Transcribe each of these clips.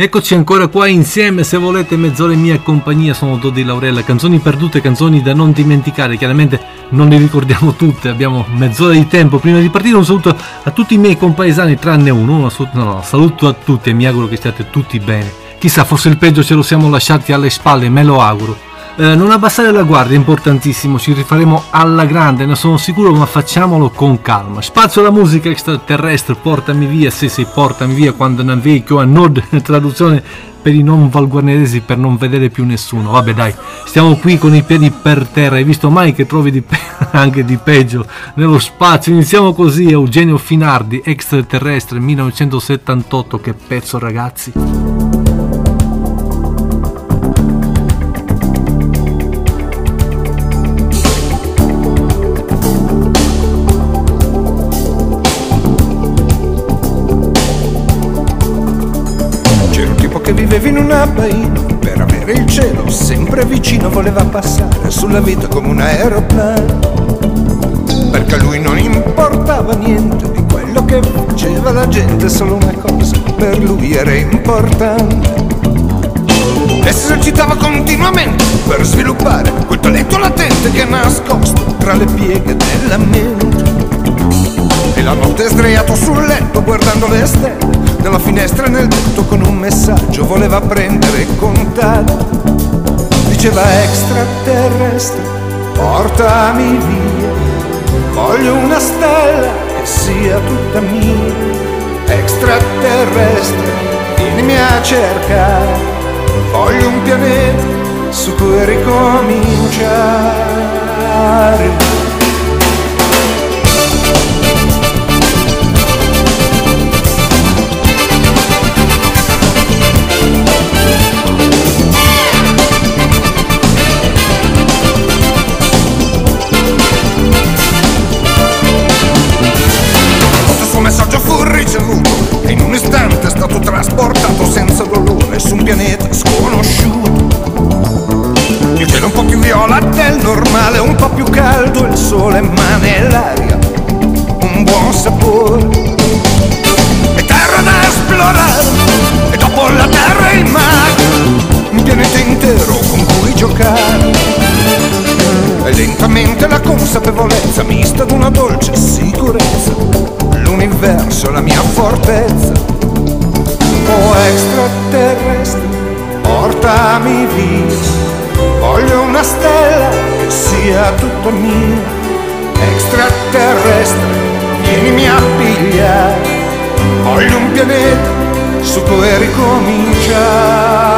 Eccoci ancora qua insieme, se volete mezz'ora in mia compagnia, sono Dodi Laurella, canzoni perdute, canzoni da non dimenticare, chiaramente non le ricordiamo tutte, abbiamo mezz'ora di tempo prima di partire, un saluto a tutti i miei compaesani tranne uno, un saluto, no, saluto a tutti e mi auguro che stiate tutti bene, chissà forse il peggio ce lo siamo lasciati alle spalle, me lo auguro. Eh, non abbassare la guardia è importantissimo, ci rifaremo alla grande, ne sono sicuro, ma facciamolo con calma. Spazio alla musica extraterrestre, portami via, se sei portami via quando navigo a nord, traduzione per i non valguarneresi per non vedere più nessuno. Vabbè dai, stiamo qui con i piedi per terra, hai visto mai che trovi di pe- anche di peggio nello spazio? Iniziamo così, Eugenio Finardi, extraterrestre 1978, che pezzo ragazzi. Baina per avere il cielo sempre vicino voleva passare sulla vita come un aeroplano. Perché a lui non importava niente di quello che faceva la gente solo una cosa per lui era importante. E si esercitava continuamente per sviluppare quel talento latente che è nascosto tra le pieghe della mente la notte sdraiato sul letto guardando le stelle dalla finestra nel tetto con un messaggio voleva prendere contatto. Diceva extraterrestre, portami via, voglio una stella che sia tutta mia. Extraterrestre, vienimi a cercare, voglio un pianeta su cui ricominciare. Trasportato senza dolore su un pianeta sconosciuto. Il cielo un po' più viola del normale, un po' più caldo il sole, ma nell'aria un buon sapore. E terra da esplorare, e dopo la terra il mare, un pianeta intero con cui giocare. E lentamente la consapevolezza mista ad una dolce sicurezza, l'universo è la mia fortezza extraterrestre, portami via. Voglio una stella che sia tutta mia. Extraterrestre, vienimi a pigliare. Voglio un pianeta su cui ricominciare.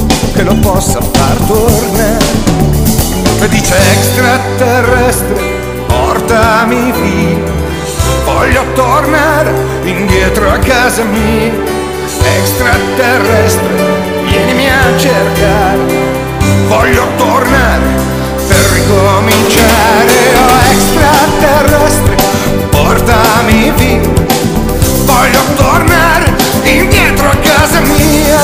che lo possa far tornare. E dice extraterrestre, portami via, voglio tornare indietro a casa mia. extraterrestre, vienimi a cercare. Voglio tornare per ricominciare, oh extraterrestre, portami via. Voglio tornare indietro a casa mia,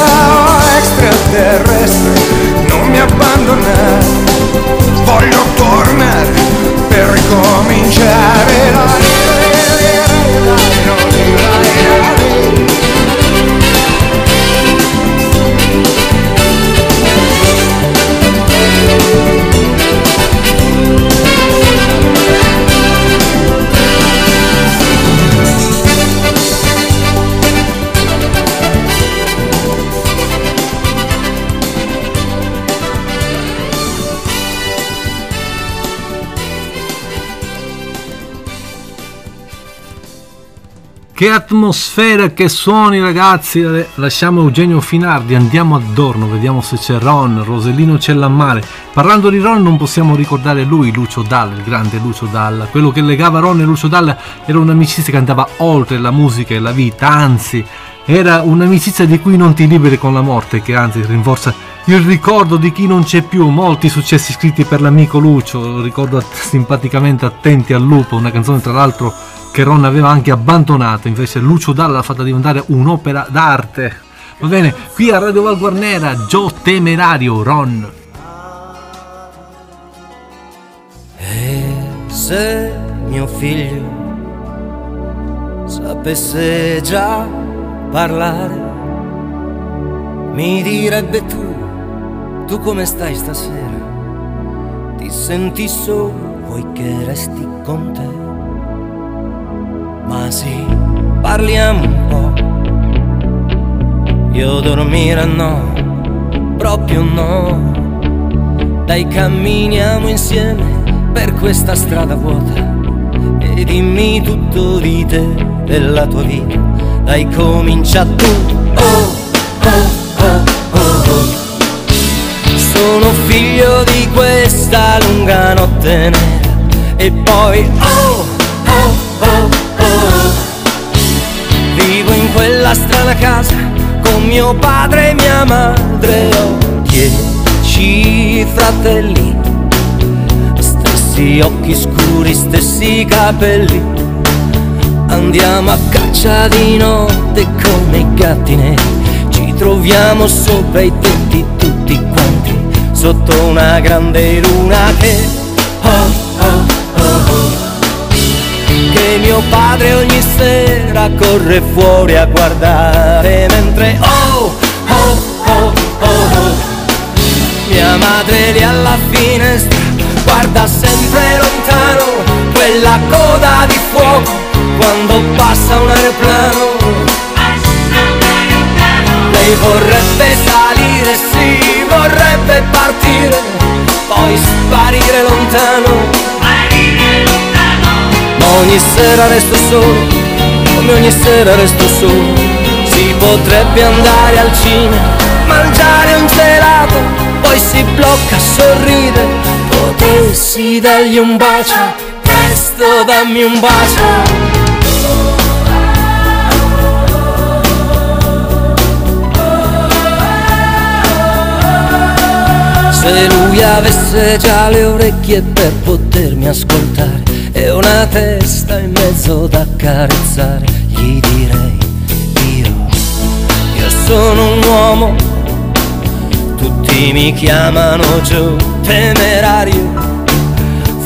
extraterrestre, non mi abbandonare. Voglio tornare per ricominciare. Che atmosfera, che suoni ragazzi, lasciamo Eugenio Finardi, andiamo a Dorno, vediamo se c'è Ron, Rosellino Cellammare. Parlando di Ron non possiamo ricordare lui, Lucio Dalla, il grande Lucio Dalla. Quello che legava Ron e Lucio Dalla era un'amicizia che andava oltre la musica e la vita, anzi era un'amicizia di cui non ti liberi con la morte, che anzi rinforza il ricordo di chi non c'è più, molti successi scritti per l'amico Lucio, ricordo simpaticamente Attenti al lupo, una canzone tra l'altro che Ron aveva anche abbandonato, invece Lucio Dalla l'ha fatta diventare un'opera d'arte. Va bene, qui a Radio Val Guarnera, Joe Temerario, Ron. E se mio figlio sapesse già parlare, mi direbbe tu, tu come stai stasera? Ti senti solo, vuoi che resti con te? Ma sì, parliamo un po'. Io dormire no, proprio no. Dai camminiamo insieme per questa strada vuota. E dimmi tutto di te, della tua vita. Dai comincia tu. Oh, oh, oh, oh, oh. Sono figlio di questa lunga notte nera. E poi oh, Vivo in quella strana casa con mio padre e mia madre. Ho dieci fratelli, stessi occhi scuri, stessi capelli. Andiamo a caccia di notte come i gatti neri. Ci troviamo sopra i tetti tutti quanti, sotto una grande luna che oh, che mio padre ogni sera corre fuori a guardare mentre oh, oh, oh, oh, oh. Mia madre lì alla finestra guarda sempre lontano quella coda di fuoco quando passa un aeroplano. Lei vorrebbe salire, sì, vorrebbe partire, poi sparire lontano ogni sera resto solo, come ogni sera resto solo. Si potrebbe andare al cinema, mangiare un gelato, poi si blocca, sorride. Potessi dargli un bacio, presto dammi un bacio. Se lui avesse già le orecchie per potermi ascoltare e una testa in mezzo da accarezzare, gli direi io, io sono un uomo, tutti mi chiamano Joe temerario,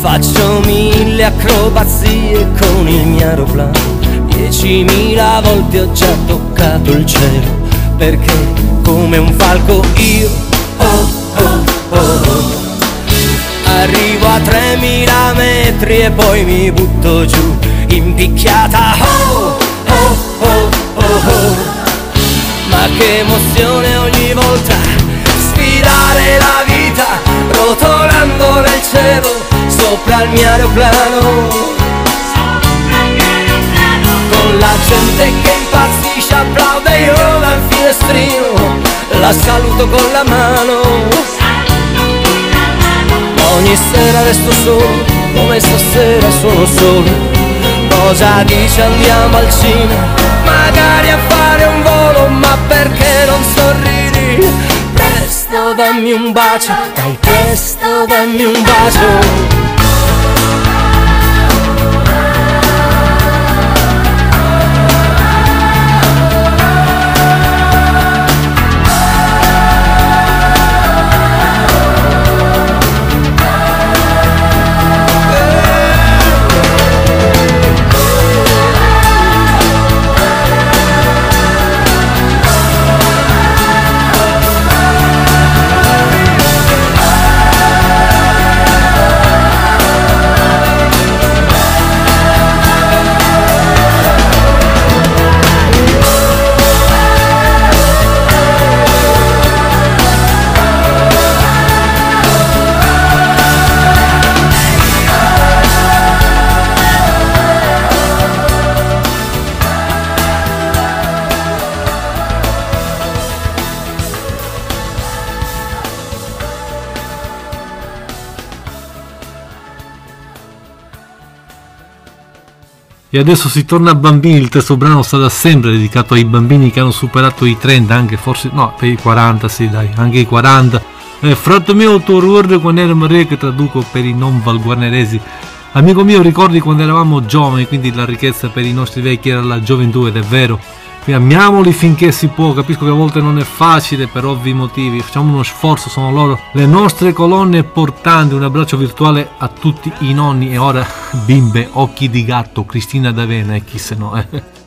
faccio mille acrobazie con il mio aeroplano, diecimila volte ho già toccato il cielo, perché come un falco io, oh oh oh, oh Arrivo a 3000 metri e poi mi butto giù in picchiata oh, oh, oh, oh, oh. Ma che emozione ogni volta sfidare la vita rotolando nel cielo sopra il mio aeroplano. Con la gente che impazzisce applaude io dal finestrino la saluto con la mano Ogni sera resto solo, come stasera sono solo Cosa dice andiamo al cinema magari a fare un volo, ma perché non sorridi? Presto dammi un bacio, dai presto dammi un bacio. E adesso si torna a bambini, il terzo brano sarà sempre dedicato ai bambini che hanno superato i 30, anche forse, no, per i 40, sì dai, anche i 40. Eh, fratto mio, tu ricordi quando era Maria che traduco per i non valguarneresi? Amico mio, ricordi quando eravamo giovani, quindi la ricchezza per i nostri vecchi era la gioventù ed è vero. Quindi amiamoli finché si può, capisco che a volte non è facile per ovvi motivi, facciamo uno sforzo, sono loro le nostre colonne portanti, un abbraccio virtuale a tutti i nonni e ora bimbe, occhi di gatto, Cristina D'Avena e chi se no. Eh.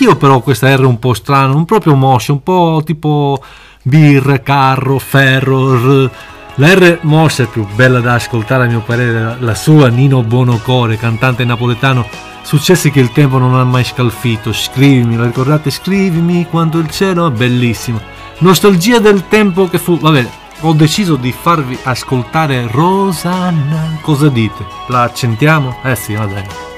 Sentivo però questa R un po' strana, un proprio moscia, un po' tipo birra, carro, ferro, r. La R mossa è più bella da ascoltare a mio parere, la sua Nino Bonocore, cantante napoletano, successi che il tempo non ha mai scalfito. Scrivimi, la ricordate? Scrivimi quando il cielo è bellissimo. Nostalgia del tempo che fu... Vabbè, ho deciso di farvi ascoltare Rosanna. Cosa dite? La accentiamo? Eh sì, va bene.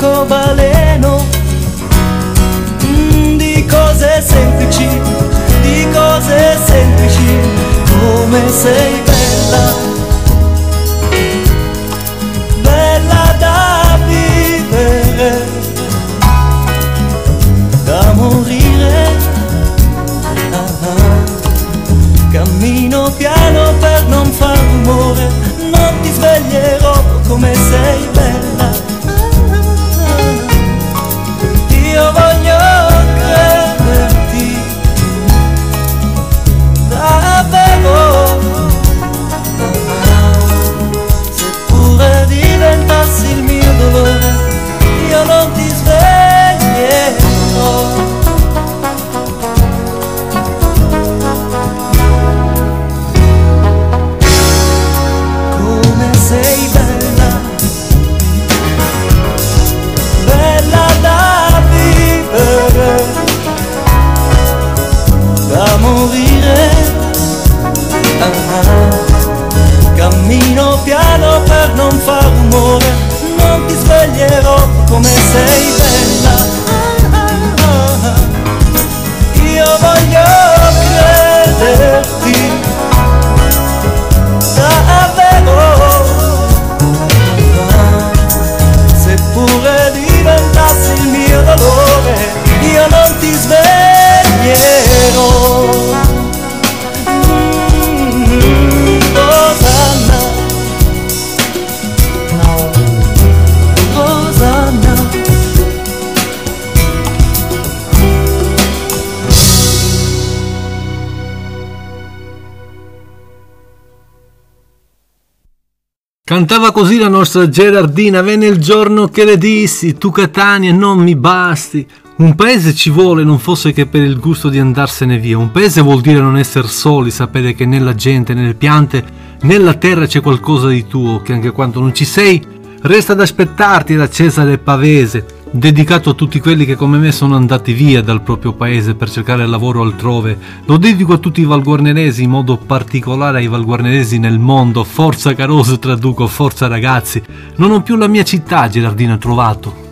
Un arcobaleno mm, di cose semplici di cose semplici come sei bella bella da vivere, da morire. Ah, ah. Cammino piano per non far rumore, non ti sveglierò come Cantava così la nostra Gerardina, venne il giorno che le dissi, tu Catania non mi basti. Un paese ci vuole non fosse che per il gusto di andarsene via. Un paese vuol dire non essere soli, sapere che nella gente, nelle piante, nella terra c'è qualcosa di tuo, che anche quando non ci sei, resta ad aspettarti da Cesare Pavese. Dedicato a tutti quelli che come me sono andati via dal proprio paese per cercare lavoro altrove. Lo dedico a tutti i valguarneresi, in modo particolare ai valguarneresi nel mondo. Forza Caroso traduco, forza ragazzi. Non ho più la mia città, Gerardino trovato.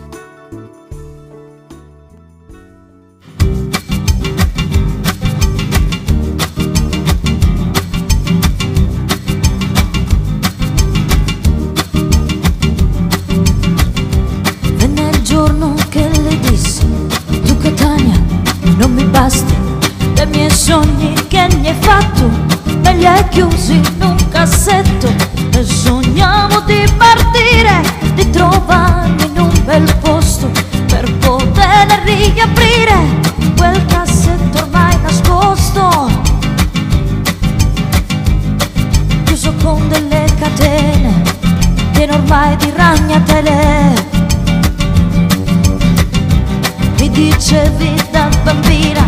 Dicevi da bambina,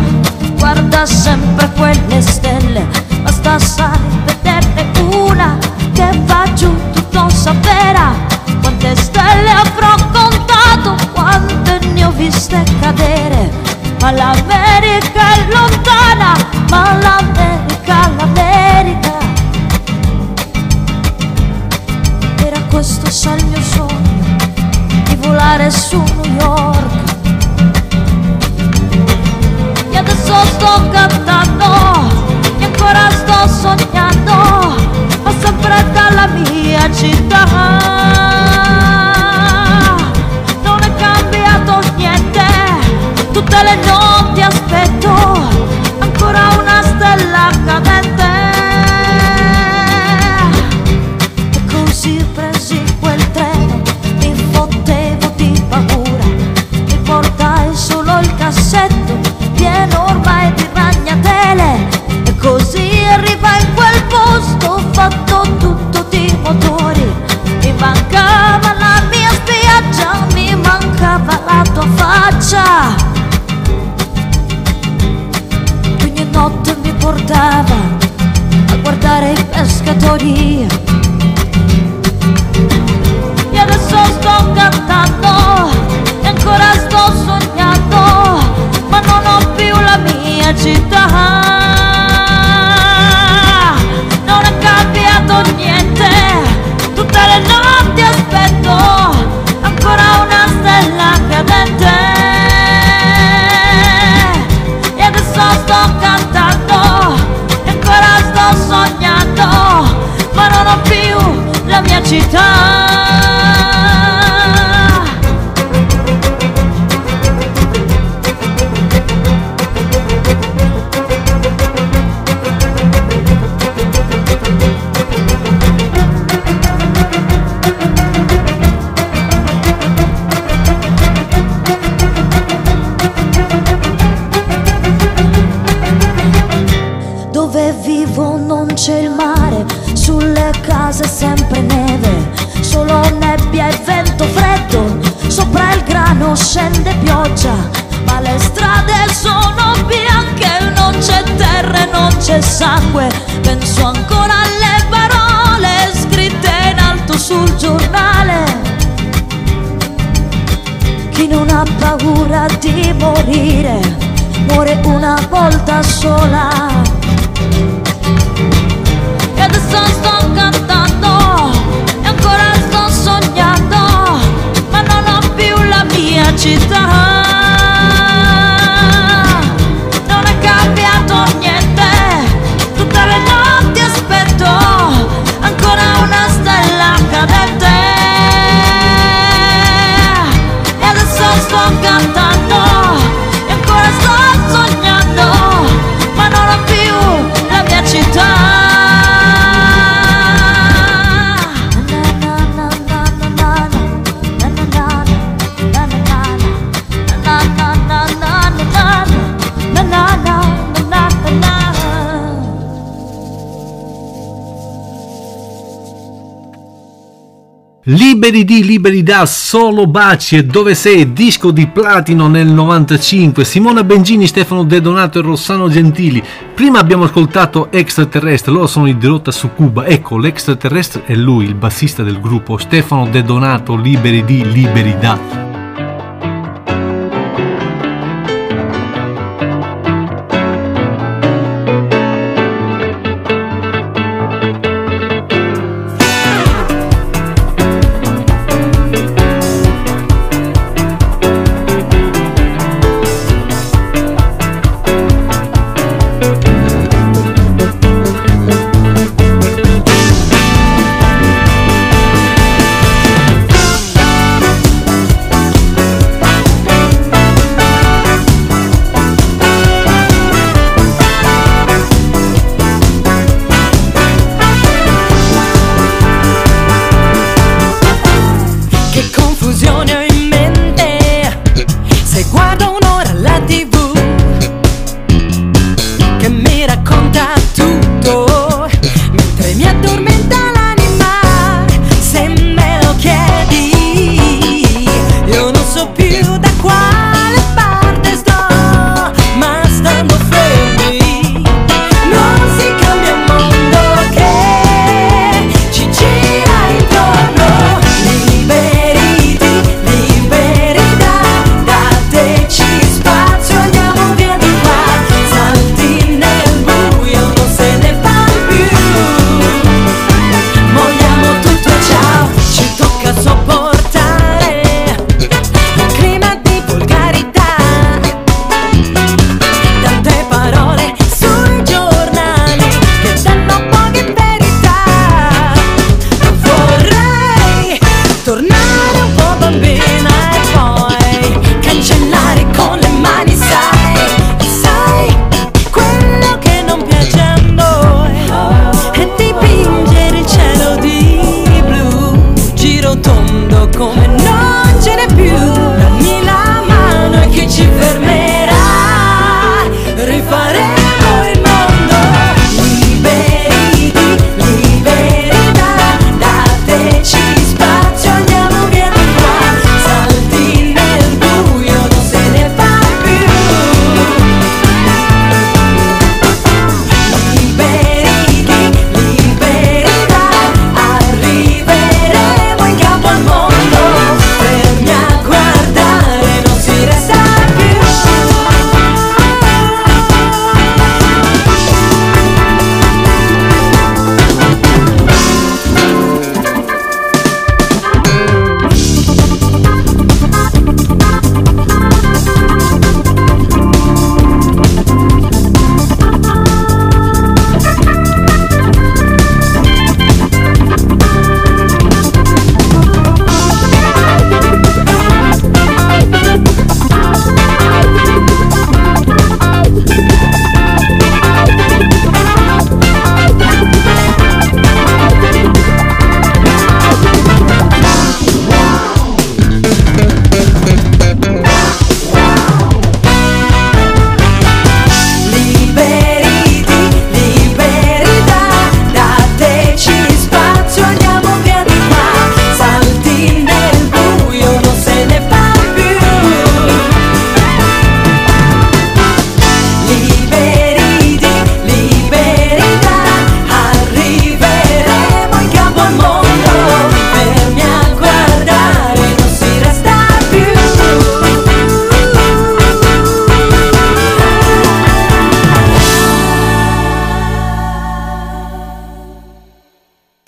guarda sempre quelle stelle basta sai vederne una che va giù tutto sapera quante stelle avrò contato quante ne ho viste cadere. Ma l'America è lontana ma l'America l'America. Era questo il sogno di volare su New York sto cantando ancora sto sognando, ma sempre dalla mia città. Non è cambiato niente, tutte le notti aspetto sangue, penso ancora alle parole scritte in alto sul giornale. Chi non ha paura di morire, muore una volta sola adesso sto cantando e ancora sto sognando, ma non ho più la mia città. Liberi di, liberi da, solo baci e dove sei, disco di platino nel 95, Simona Bengini, Stefano De Donato e Rossano Gentili. Prima abbiamo ascoltato Extraterrestre, loro sono in diretta su Cuba. Ecco, l'extraterrestre è lui, il bassista del gruppo, Stefano De Donato, liberi di, liberi da.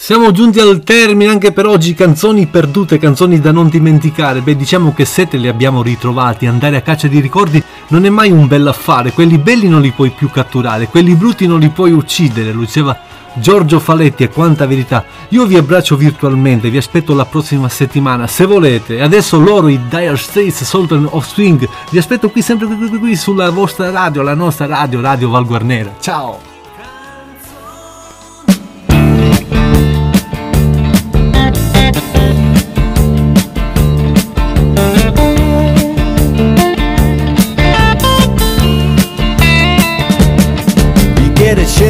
Siamo giunti al termine anche per oggi, canzoni perdute, canzoni da non dimenticare. Beh, diciamo che se te li abbiamo ritrovati, andare a caccia di ricordi non è mai un bel affare. Quelli belli non li puoi più catturare, quelli brutti non li puoi uccidere, lo diceva Giorgio Faletti e quanta verità. Io vi abbraccio virtualmente, vi aspetto la prossima settimana, se volete. Adesso loro, i Dire Straits, Sultan of Swing, vi aspetto qui sempre qui, qui, qui sulla vostra radio, la nostra radio, Radio Valguarnera. Ciao!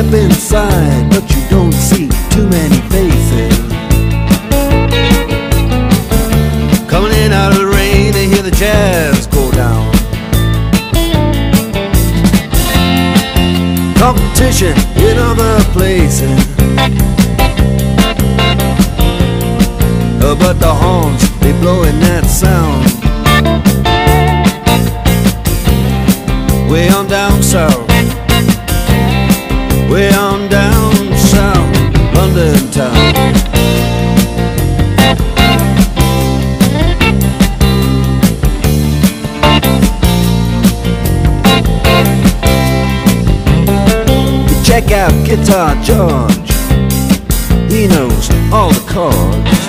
step inside, but you don't see too many faces. Coming in out of the rain to hear the jazz go down. Competition in other places. Uh, But the horns, they blowing that sound. Way on down south Way on down south London town. Check out Guitar George. He knows all the chords.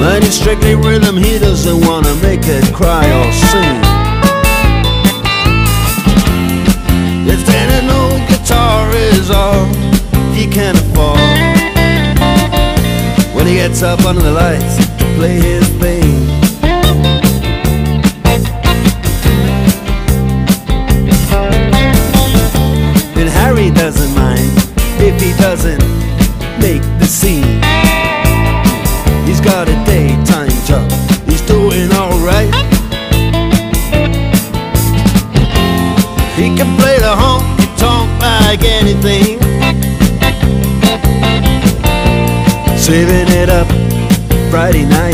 Mine is strictly rhythm He doesn't wanna make it cry or sing can afford. When he gets up under the lights to play his thing And Harry doesn't mind if he doesn't make the scene. He's got a daytime job, he's doing alright. He can play the honky tonk like anything. Saving it up Friday night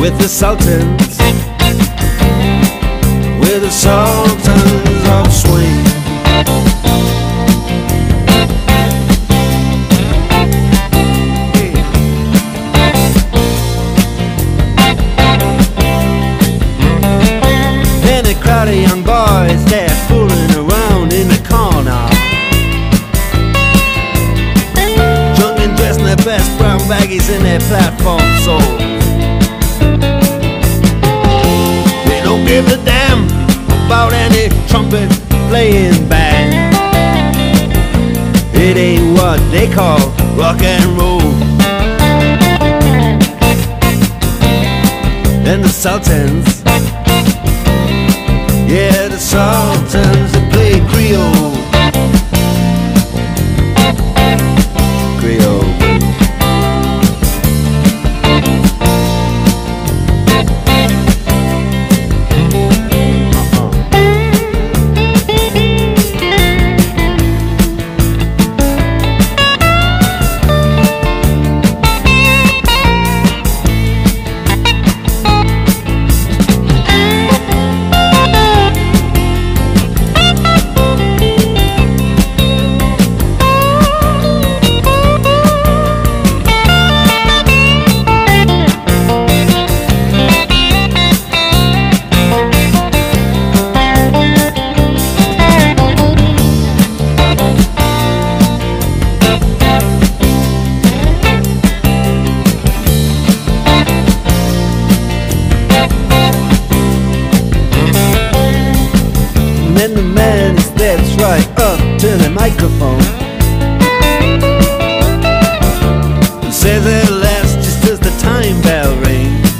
with the Sultans, with the Sultans of Swing. Baggies in their platform soles. They don't give a damn about any trumpet playing band. It ain't what they call rock and roll. And the Sultans microphone and says it lasts just as the time bell rings.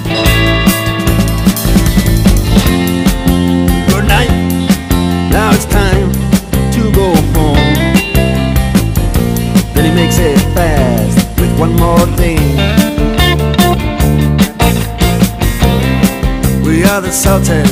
Good night, now it's time to go home. Then he makes it fast with one more thing. We are the Sultan.